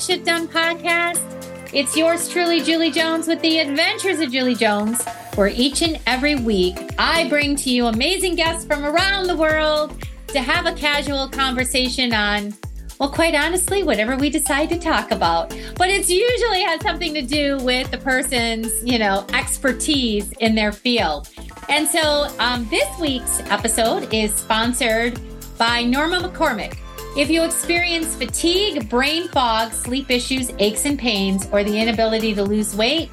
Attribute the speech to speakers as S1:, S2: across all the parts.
S1: Shit Done podcast. It's yours truly, Julie Jones, with the adventures of Julie Jones, where each and every week I bring to you amazing guests from around the world to have a casual conversation on, well, quite honestly, whatever we decide to talk about. But it's usually has something to do with the person's, you know, expertise in their field. And so um, this week's episode is sponsored by Norma McCormick. If you experience fatigue, brain fog, sleep issues, aches and pains, or the inability to lose weight,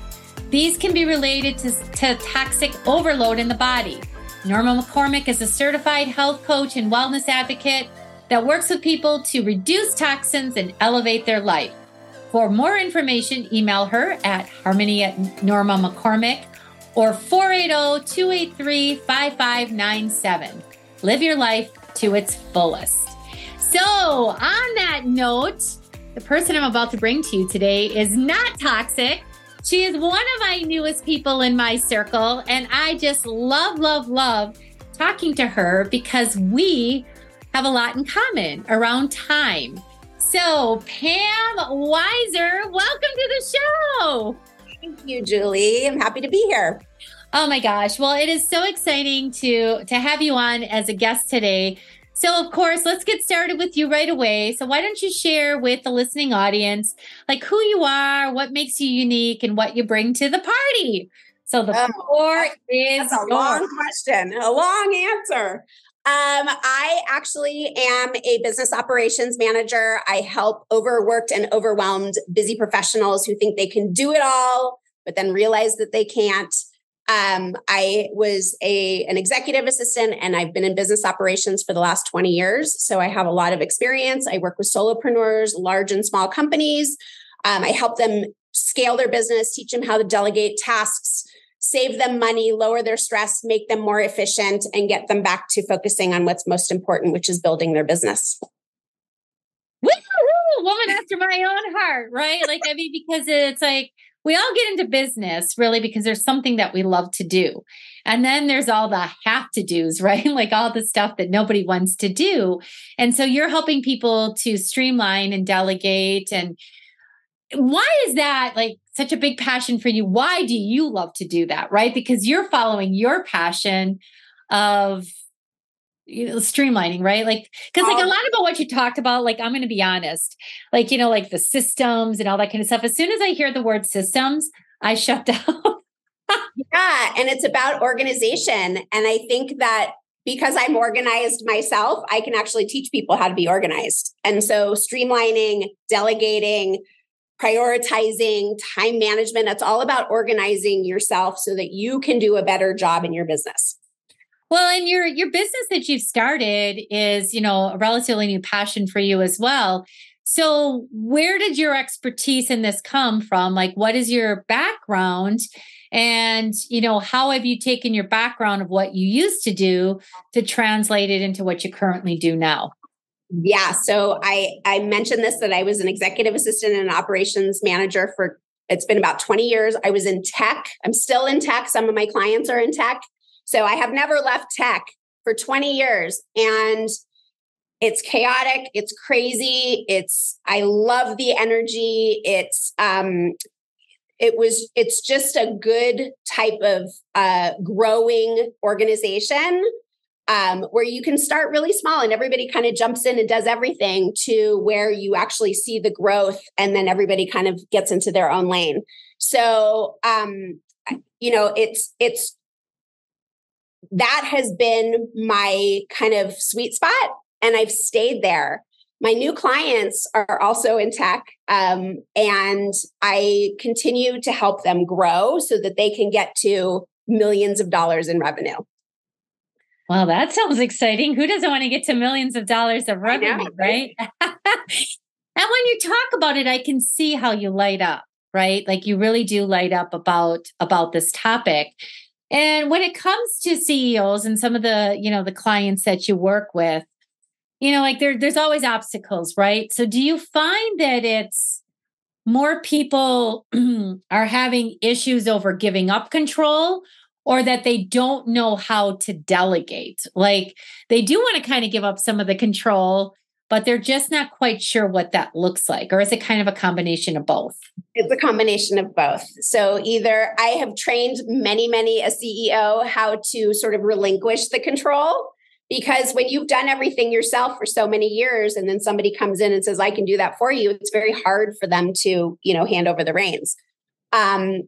S1: these can be related to, to toxic overload in the body. Norma McCormick is a certified health coach and wellness advocate that works with people to reduce toxins and elevate their life. For more information, email her at harmony at Norma McCormick or 480 283 5597. Live your life to its fullest. So, on that note, the person I'm about to bring to you today is not toxic. She is one of my newest people in my circle, and I just love, love, love talking to her because we have a lot in common around time. So, Pam Weiser, welcome to the show.
S2: Thank you, Julie. I'm happy to be here.
S1: Oh my gosh. Well, it is so exciting to to have you on as a guest today so, of course, let's get started with you right away. So, why don't you share with the listening audience, like who you are, what makes you unique, and what you bring to the party? So, the oh, floor is
S2: a long question, a long answer. Um, I actually am a business operations manager. I help overworked and overwhelmed busy professionals who think they can do it all, but then realize that they can't. Um, I was a an executive assistant and I've been in business operations for the last 20 years. So I have a lot of experience. I work with solopreneurs, large and small companies. Um, I help them scale their business, teach them how to delegate tasks, save them money, lower their stress, make them more efficient, and get them back to focusing on what's most important, which is building their business.
S1: Woo-hoo! Woman after my own heart, right? Like, I mean, because it's like, we all get into business really because there's something that we love to do. And then there's all the have to do's, right? like all the stuff that nobody wants to do. And so you're helping people to streamline and delegate. And why is that like such a big passion for you? Why do you love to do that, right? Because you're following your passion of you know streamlining right? Like because like a oh. lot about what you talked about like i'm going to be honest like you know like the systems and all that kind of stuff as soon as i hear the word systems i shut down.
S2: Yeah and it's about organization and i think that because i'm organized myself i can actually teach people how to be organized. And so streamlining delegating prioritizing time management that's all about organizing yourself so that you can do a better job in your business
S1: well, and your your business that you've started is, you know, a relatively new passion for you as well. So, where did your expertise in this come from? Like what is your background? And, you know, how have you taken your background of what you used to do to translate it into what you currently do now?
S2: Yeah, so I I mentioned this that I was an executive assistant and an operations manager for it's been about 20 years. I was in tech. I'm still in tech. Some of my clients are in tech. So I have never left tech for 20 years and it's chaotic, it's crazy, it's I love the energy. It's um it was it's just a good type of uh growing organization um, where you can start really small and everybody kind of jumps in and does everything to where you actually see the growth and then everybody kind of gets into their own lane so um, you know it's it's that has been my kind of sweet spot and I've stayed there. My new clients are also in tech, um, and I continue to help them grow so that they can get to millions of dollars in revenue.
S1: Well, that sounds exciting. Who doesn't want to get to millions of dollars of revenue, know, right? and when you talk about it, I can see how you light up, right? Like you really do light up about about this topic. And when it comes to CEOs and some of the, you know, the clients that you work with, you know, like there, there's always obstacles, right? So do you find that it's more people are having issues over giving up control or that they don't know how to delegate? Like they do want to kind of give up some of the control, but they're just not quite sure what that looks like? Or is it kind of a combination of both?
S2: It's a combination of both. So either I have trained many, many a CEO how to sort of relinquish the control because when you've done everything yourself for so many years and then somebody comes in and says i can do that for you it's very hard for them to you know hand over the reins um,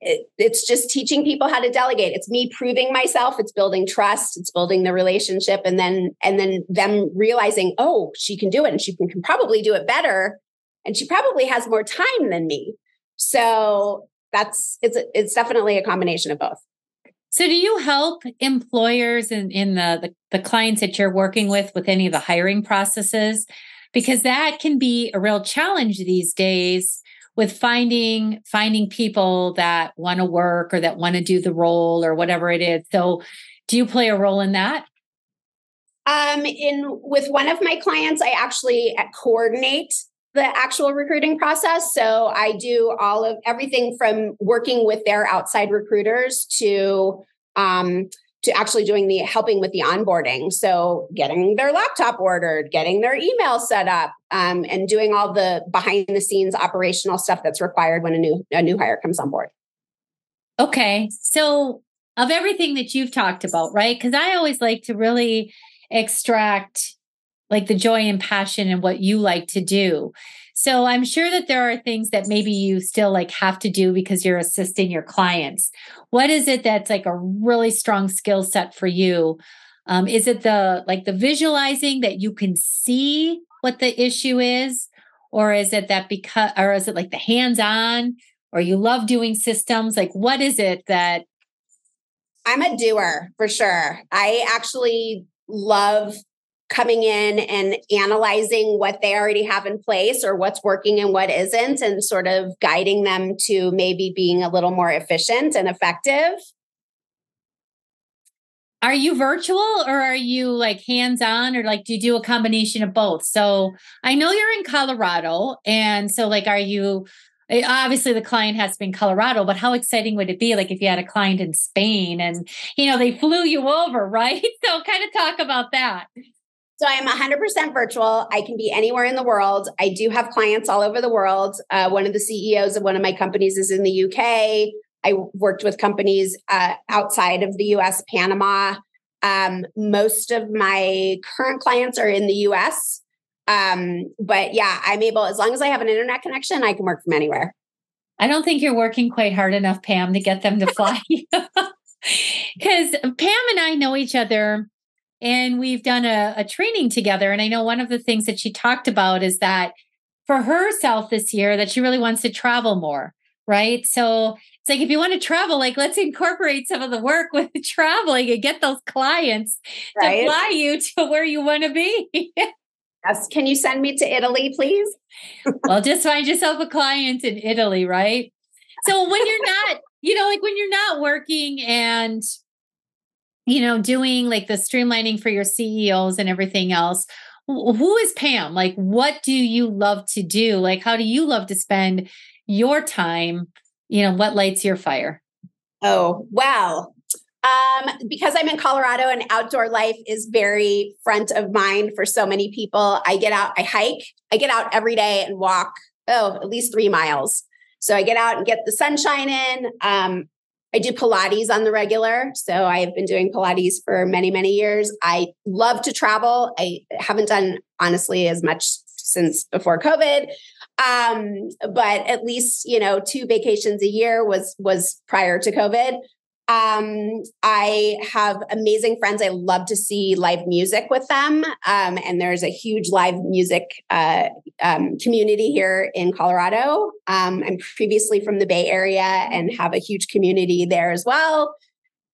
S2: it, it's just teaching people how to delegate. It's me proving myself. It's building trust. It's building the relationship. And then and then them realizing oh she can do it and she can, can probably do it better. And she probably has more time than me. So that's it's it's definitely a combination of both.
S1: So do you help employers in, in the, the, the clients that you're working with with any of the hiring processes? Because that can be a real challenge these days with finding finding people that want to work or that want to do the role or whatever it is. So do you play a role in that?
S2: Um, in with one of my clients, I actually uh, coordinate the actual recruiting process. So I do all of everything from working with their outside recruiters to um, to actually doing the helping with the onboarding. So getting their laptop ordered, getting their email set up, um, and doing all the behind the scenes operational stuff that's required when a new a new hire comes on board.
S1: Okay, so of everything that you've talked about, right? Because I always like to really extract like the joy and passion and what you like to do. So I'm sure that there are things that maybe you still like have to do because you're assisting your clients. What is it that's like a really strong skill set for you? Um, is it the like the visualizing that you can see what the issue is, or is it that because, or is it like the hands-on, or you love doing systems? Like, what is it that?
S2: I'm a doer for sure. I actually love coming in and analyzing what they already have in place or what's working and what isn't, and sort of guiding them to maybe being a little more efficient and effective.
S1: Are you virtual or are you like hands on or like do you do a combination of both? So I know you're in Colorado. And so, like, are you eh, obviously the client has been Colorado, but how exciting would it be like if you had a client in Spain and you know they flew you over, right? So kind of talk about that.
S2: So I'm 100% virtual. I can be anywhere in the world. I do have clients all over the world. Uh, one of the CEOs of one of my companies is in the UK. I worked with companies uh, outside of the US, Panama. Um, most of my current clients are in the US. Um, but yeah, I'm able, as long as I have an internet connection, I can work from anywhere.
S1: I don't think you're working quite hard enough, Pam, to get them to fly. Because Pam and I know each other and we've done a, a training together. And I know one of the things that she talked about is that for herself this year, that she really wants to travel more, right? So it's like if you want to travel, like let's incorporate some of the work with traveling and get those clients right. to fly you to where you want to be.
S2: yes. Can you send me to Italy, please?
S1: well, just find yourself a client in Italy, right? So when you're not, you know, like when you're not working and you know, doing like the streamlining for your CEOs and everything else. Who is Pam? Like, what do you love to do? Like, how do you love to spend your time? You know, what lights your fire?
S2: Oh, well, um, because I'm in Colorado and outdoor life is very front of mind for so many people. I get out, I hike, I get out every day and walk, oh, at least three miles. So I get out and get the sunshine in. Um, I do Pilates on the regular. So I've been doing Pilates for many, many years. I love to travel. I haven't done, honestly, as much since before COVID. Um, but at least, you know, two vacations a year was was prior to COVID. Um, I have amazing friends. I love to see live music with them. Um, and there's a huge live music uh, um, community here in Colorado. Um, I'm previously from the Bay Area and have a huge community there as well.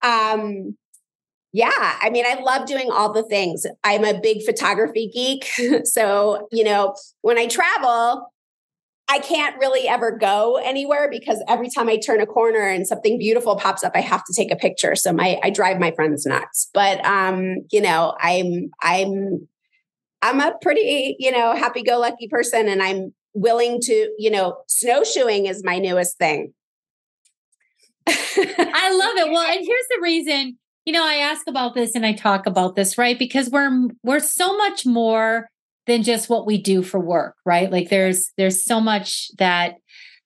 S2: Um, yeah, I mean, I love doing all the things. I'm a big photography geek. so, you know, when I travel, I can't really ever go anywhere because every time I turn a corner and something beautiful pops up, I have to take a picture. So my I drive my friends nuts. But um, you know, I'm I'm I'm a pretty, you know, happy-go-lucky person and I'm willing to, you know, snowshoeing is my newest thing.
S1: I love it. Well, and here's the reason, you know, I ask about this and I talk about this, right? Because we're we're so much more than just what we do for work, right? Like there's there's so much that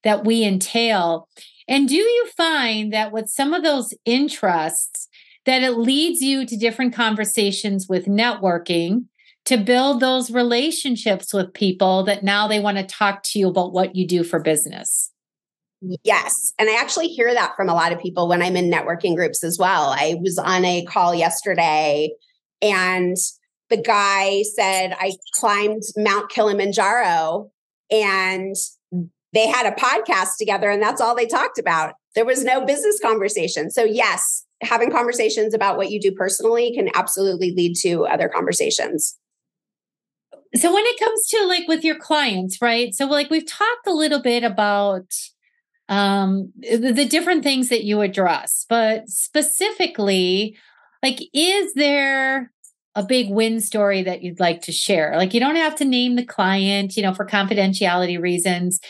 S1: that we entail. And do you find that with some of those interests that it leads you to different conversations with networking to build those relationships with people that now they want to talk to you about what you do for business?
S2: Yes. And I actually hear that from a lot of people when I'm in networking groups as well. I was on a call yesterday and the guy said, I climbed Mount Kilimanjaro and they had a podcast together and that's all they talked about. There was no business conversation. So, yes, having conversations about what you do personally can absolutely lead to other conversations.
S1: So, when it comes to like with your clients, right? So, like we've talked a little bit about um the, different things that you address, but specifically, like, is there a big win story that you'd like to share? Like, you don't have to name the client, you know, for confidentiality reasons,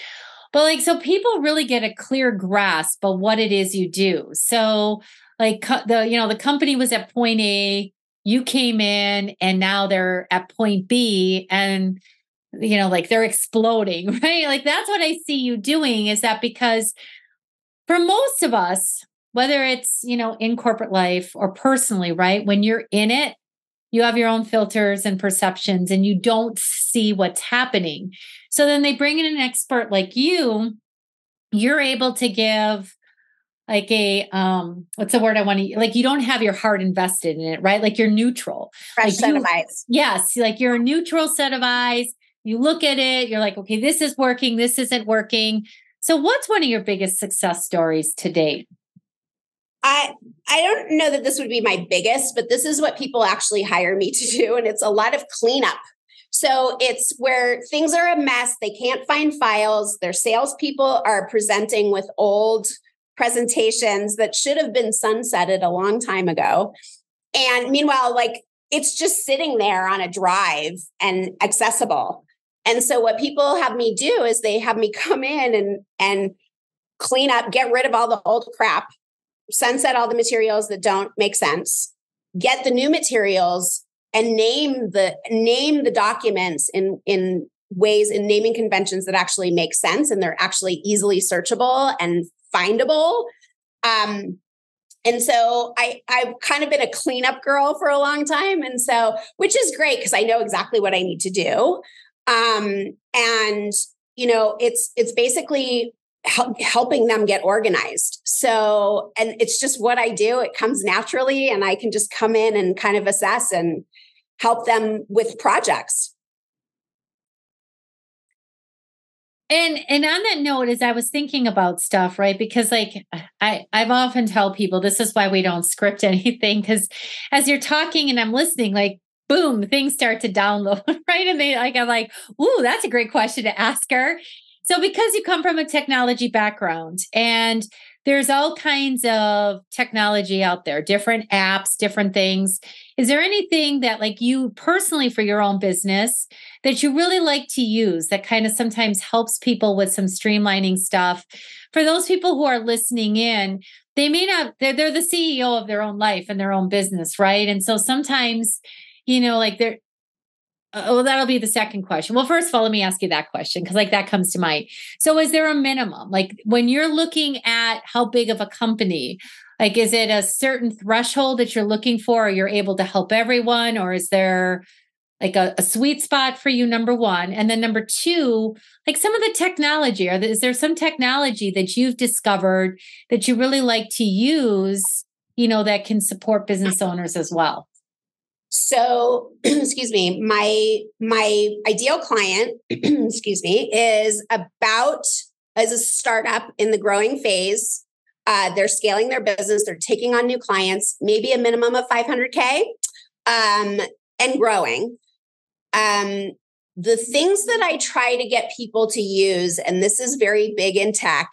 S1: but like, so people really get a clear grasp of what it is you do. So, like, the, you know, the company was at point A, you came in, and now they're at point B, and, you know, like they're exploding, right? Like, that's what I see you doing is that because for most of us, whether it's, you know, in corporate life or personally, right? When you're in it, you have your own filters and perceptions and you don't see what's happening. So then they bring in an expert like you, you're able to give like a um what's the word I want to like you don't have your heart invested in it, right? Like you're neutral.
S2: Fresh
S1: like
S2: set
S1: you,
S2: of eyes.
S1: Yes, like you're a neutral set of eyes. You look at it, you're like, okay, this is working, this isn't working. So what's one of your biggest success stories to date?
S2: I I don't know that this would be my biggest, but this is what people actually hire me to do, and it's a lot of cleanup. So it's where things are a mess. They can't find files. Their salespeople are presenting with old presentations that should have been sunsetted a long time ago. And meanwhile, like it's just sitting there on a drive and accessible. And so what people have me do is they have me come in and and clean up, get rid of all the old crap sunset all the materials that don't make sense, get the new materials and name the name the documents in in ways in naming conventions that actually make sense and they're actually easily searchable and findable. Um, and so I I've kind of been a cleanup girl for a long time, and so which is great because I know exactly what I need to do. Um, and you know, it's it's basically help, helping them get organized. So, and it's just what I do. It comes naturally, and I can just come in and kind of assess and help them with projects.
S1: And and on that note, as I was thinking about stuff, right? Because like I I've often tell people this is why we don't script anything. Because as you're talking and I'm listening, like boom, things start to download, right? And they like I'm like, ooh, that's a great question to ask her. So, because you come from a technology background and there's all kinds of technology out there, different apps, different things. Is there anything that, like you personally, for your own business, that you really like to use that kind of sometimes helps people with some streamlining stuff? For those people who are listening in, they may not, they're, they're the CEO of their own life and their own business, right? And so sometimes, you know, like they're, uh, well, that'll be the second question. Well, first of all, let me ask you that question because, like, that comes to mind. So, is there a minimum? Like, when you're looking at how big of a company, like, is it a certain threshold that you're looking for, or you're able to help everyone, or is there like a, a sweet spot for you? Number one, and then number two, like some of the technology. There, is there some technology that you've discovered that you really like to use? You know, that can support business owners as well.
S2: So, excuse me, my my ideal client, excuse me, is about as a startup in the growing phase. Uh, they're scaling their business. They're taking on new clients, maybe a minimum of 500k, um, and growing. Um, the things that I try to get people to use, and this is very big in tech.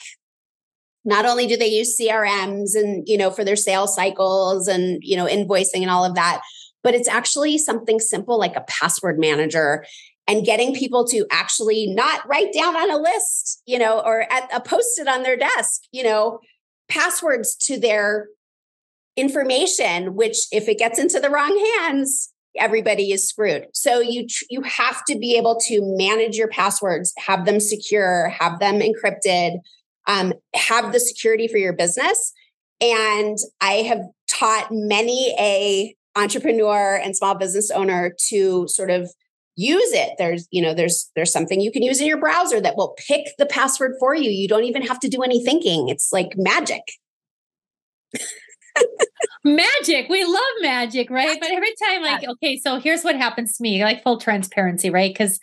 S2: Not only do they use CRMs and you know for their sales cycles and you know invoicing and all of that, but it's actually something simple like a password manager and getting people to actually not write down on a list, you know, or at a post it on their desk, you know, passwords to their information, which if it gets into the wrong hands, everybody is screwed. So you you have to be able to manage your passwords, have them secure, have them encrypted, um, have the security for your business. And I have taught many a entrepreneur and small business owner to sort of use it. There's you know there's there's something you can use in your browser that will pick the password for you. You don't even have to do any thinking. It's like magic.
S1: Magic. We love magic right? But every time like okay so here's what happens to me like full transparency right? Because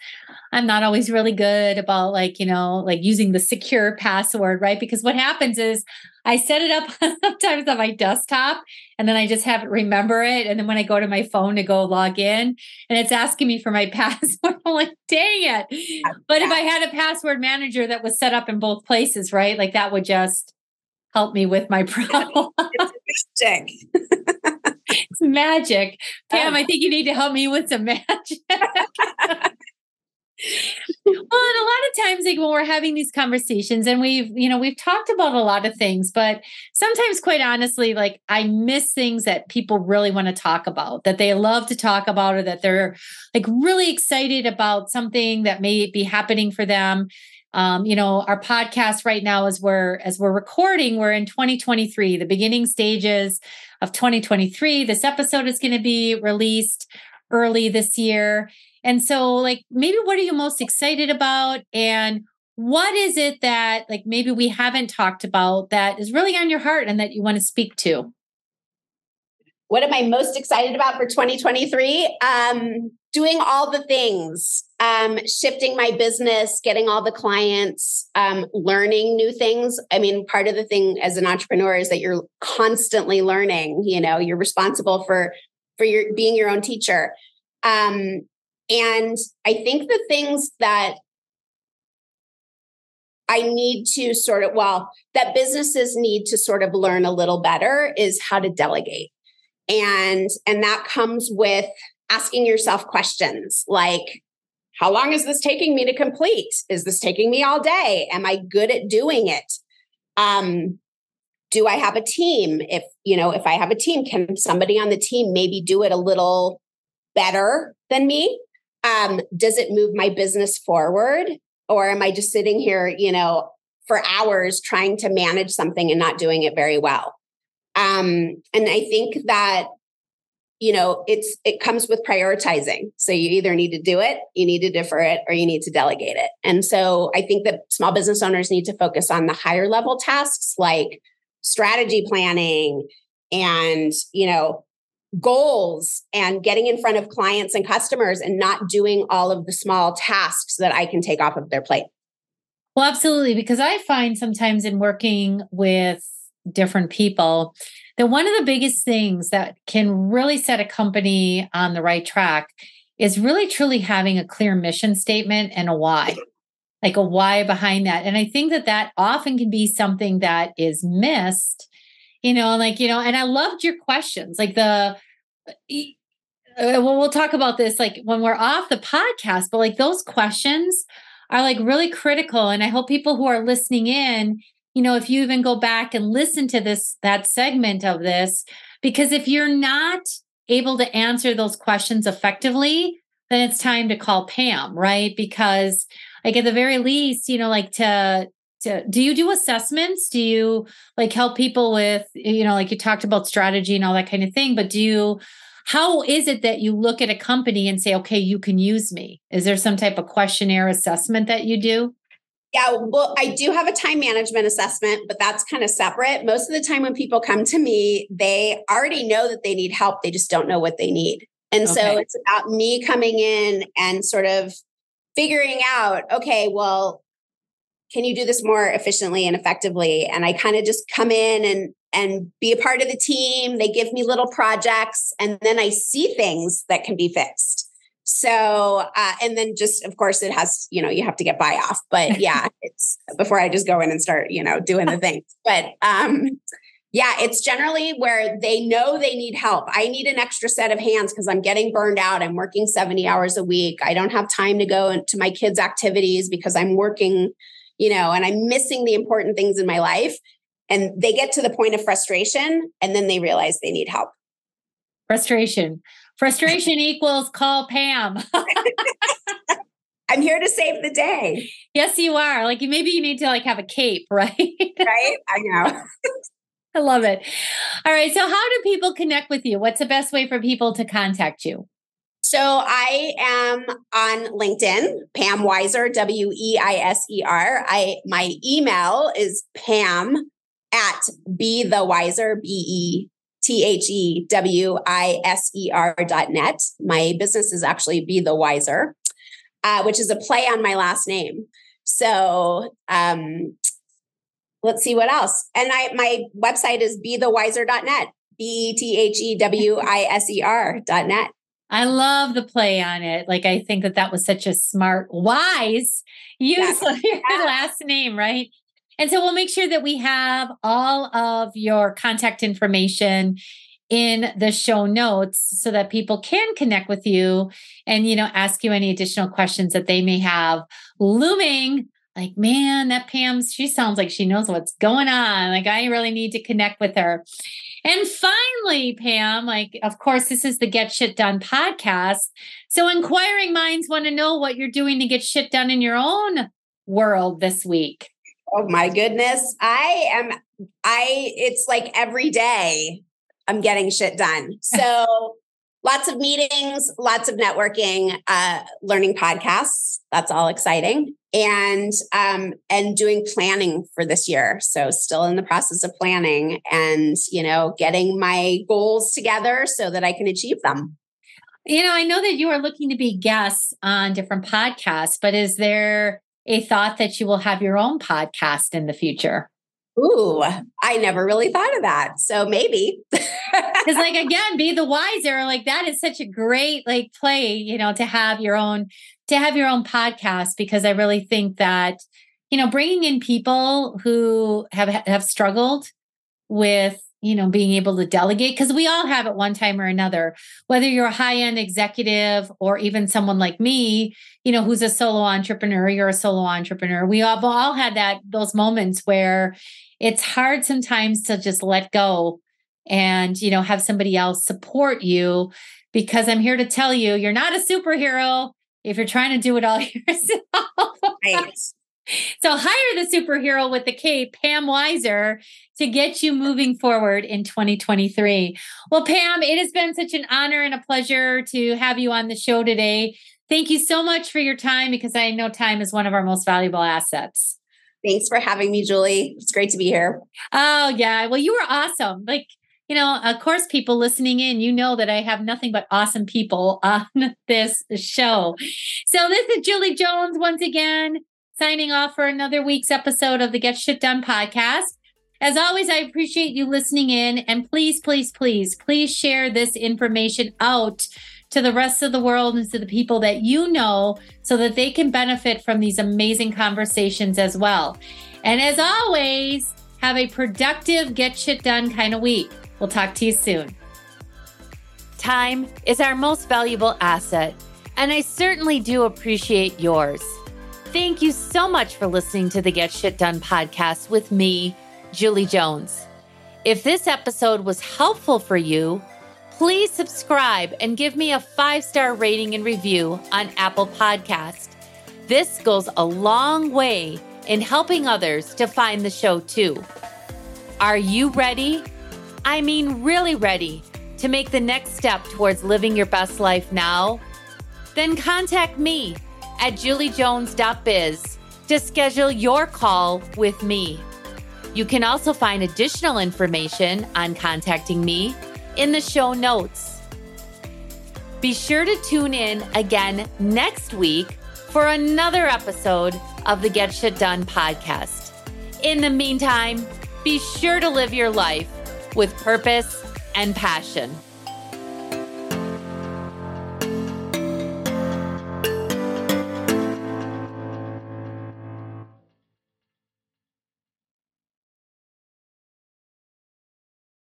S1: i'm not always really good about like you know like using the secure password right? Because what happens is I set it up sometimes on my desktop and then I just have it remember it. And then when I go to my phone to go log in and it's asking me for my password, I'm like, dang it. But if I had a password manager that was set up in both places, right? Like that would just help me with my problem. it's magic. it's magic. Pam, oh. I think you need to help me with some magic well, and a lot of times, like when we're having these conversations, and we've, you know, we've talked about a lot of things, but sometimes, quite honestly, like I miss things that people really want to talk about, that they love to talk about, or that they're like really excited about something that may be happening for them. Um, you know, our podcast right now, as we're as we're recording, we're in 2023, the beginning stages of 2023. This episode is going to be released early this year. And so, like, maybe what are you most excited about? And what is it that, like, maybe we haven't talked about that is really on your heart and that you want to speak to?
S2: What am I most excited about for 2023? Um, doing all the things, um, shifting my business, getting all the clients, um, learning new things. I mean, part of the thing as an entrepreneur is that you're constantly learning. You know, you're responsible for for your being your own teacher. Um, and I think the things that I need to sort of, well, that businesses need to sort of learn a little better is how to delegate. And and that comes with asking yourself questions like how long is this taking me to complete? Is this taking me all day? Am I good at doing it? Um, do I have a team? If, you know, if I have a team, can somebody on the team maybe do it a little better than me? Um, does it move my business forward? Or am I just sitting here, you know, for hours trying to manage something and not doing it very well? Um, and I think that you know it's it comes with prioritizing so you either need to do it you need to defer it or you need to delegate it and so i think that small business owners need to focus on the higher level tasks like strategy planning and you know goals and getting in front of clients and customers and not doing all of the small tasks that I can take off of their plate.
S1: Well, absolutely. Because I find sometimes in working with different people that one of the biggest things that can really set a company on the right track is really truly having a clear mission statement and a why like a why behind that and i think that that often can be something that is missed you know, like, you know, and I loved your questions, like the, uh, well, we'll talk about this like when we're off the podcast, but like those questions are like really critical. And I hope people who are listening in, you know, if you even go back and listen to this, that segment of this, because if you're not able to answer those questions effectively, then it's time to call Pam, right? Because like at the very least, you know, like to to, do you do assessments do you like help people with you know like you talked about strategy and all that kind of thing but do you how is it that you look at a company and say okay you can use me is there some type of questionnaire assessment that you do
S2: yeah, well, I do have a time management assessment, but that's kind of separate. Most of the time, when people come to me, they already know that they need help. They just don't know what they need. And okay. so it's about me coming in and sort of figuring out okay, well, can you do this more efficiently and effectively? And i kind of just come in and and be a part of the team. They give me little projects and then i see things that can be fixed. So uh, and then just of course it has you know you have to get buy off. But yeah it's before i just go in and start you know doing the things but um yeah it's generally where they know they need help. I need an extra set of hands because i'm getting burned out. I'm working 70 hours a week. I don't have time to go to my kids activities because i'm working you know, and I'm missing the important things in my life. And they get to the point of frustration and then they realize they need help.
S1: Frustration. Frustration equals call Pam.
S2: I'm here to save the day.
S1: Yes, you are. Like maybe you need to like have a cape, right?
S2: right? I know.
S1: I love it. All right. So how do people connect with you? What's the best way for people to contact you?
S2: So I am on LinkedIn, Pam Weiser, W E I S E R. I my email is Pam at be the wiser, B E T H E W I S E R dot net. My business is actually Be the Wiser, uh, which is a play on my last name. So um, let's see what else. And I my website is be the wiser dot net. B E T H E W I S E R dot net.
S1: I love the play on it. Like I think that that was such a smart, wise use of your last name, right? And so we'll make sure that we have all of your contact information in the show notes so that people can connect with you and you know ask you any additional questions that they may have looming. Like man that pam she sounds like she knows what's going on. Like i really need to connect with her and finally pam like of course this is the get shit done podcast. So inquiring minds want to know what you're doing to get shit done in your own world this week.
S2: Oh my goodness. I am i it's like every day I'm getting shit done. So lots of meetings, lots of networking, uh, learning podcasts. That's all exciting. And um, and doing planning for this year. So still in the process of planning and you know getting my goals together so that I can achieve them.
S1: You know, I know that you are looking to be guests on different podcasts, but is there a thought that you will have your own podcast in the future?
S2: Ooh, I never really thought of that. So maybe.
S1: Because like again, be the wiser. Like that is such a great like play, you know, to have your own to have your own podcast because I really think that you know bringing in people who have have struggled with you know being able to delegate because we all have at one time or another whether you're a high end executive or even someone like me you know who's a solo entrepreneur you're a solo entrepreneur we have all had that those moments where it's hard sometimes to just let go and you know have somebody else support you because i'm here to tell you you're not a superhero if you're trying to do it all yourself right so hire the superhero with the cape, Pam Weiser, to get you moving forward in 2023. Well, Pam, it has been such an honor and a pleasure to have you on the show today. Thank you so much for your time because I know time is one of our most valuable assets.
S2: Thanks for having me, Julie. It's great to be here.
S1: Oh, yeah. Well, you were awesome. Like, you know, of course, people listening in, you know that I have nothing but awesome people on this show. So, this is Julie Jones once again signing off for another week's episode of the Get Shit Done podcast. As always, I appreciate you listening in. And please, please, please, please share this information out to the rest of the world and to the people that you know so that they can benefit from these amazing conversations as well. And as always, have a productive, get shit done kind of week. We'll talk to you soon. Time is our most valuable asset, and I certainly do appreciate yours. Thank you so much for listening to the Get Shit Done podcast with me, Julie Jones. If this episode was helpful for you, please subscribe and give me a five star rating and review on Apple Podcast. This goes a long way in helping others to find the show too. Are you ready? I mean, really ready to make the next step towards living your best life now? Then contact me at juliejones.biz to schedule your call with me. You can also find additional information on contacting me in the show notes. Be sure to tune in again next week for another episode of the Get Shit Done podcast. In the meantime, be sure to live your life with purpose and passion.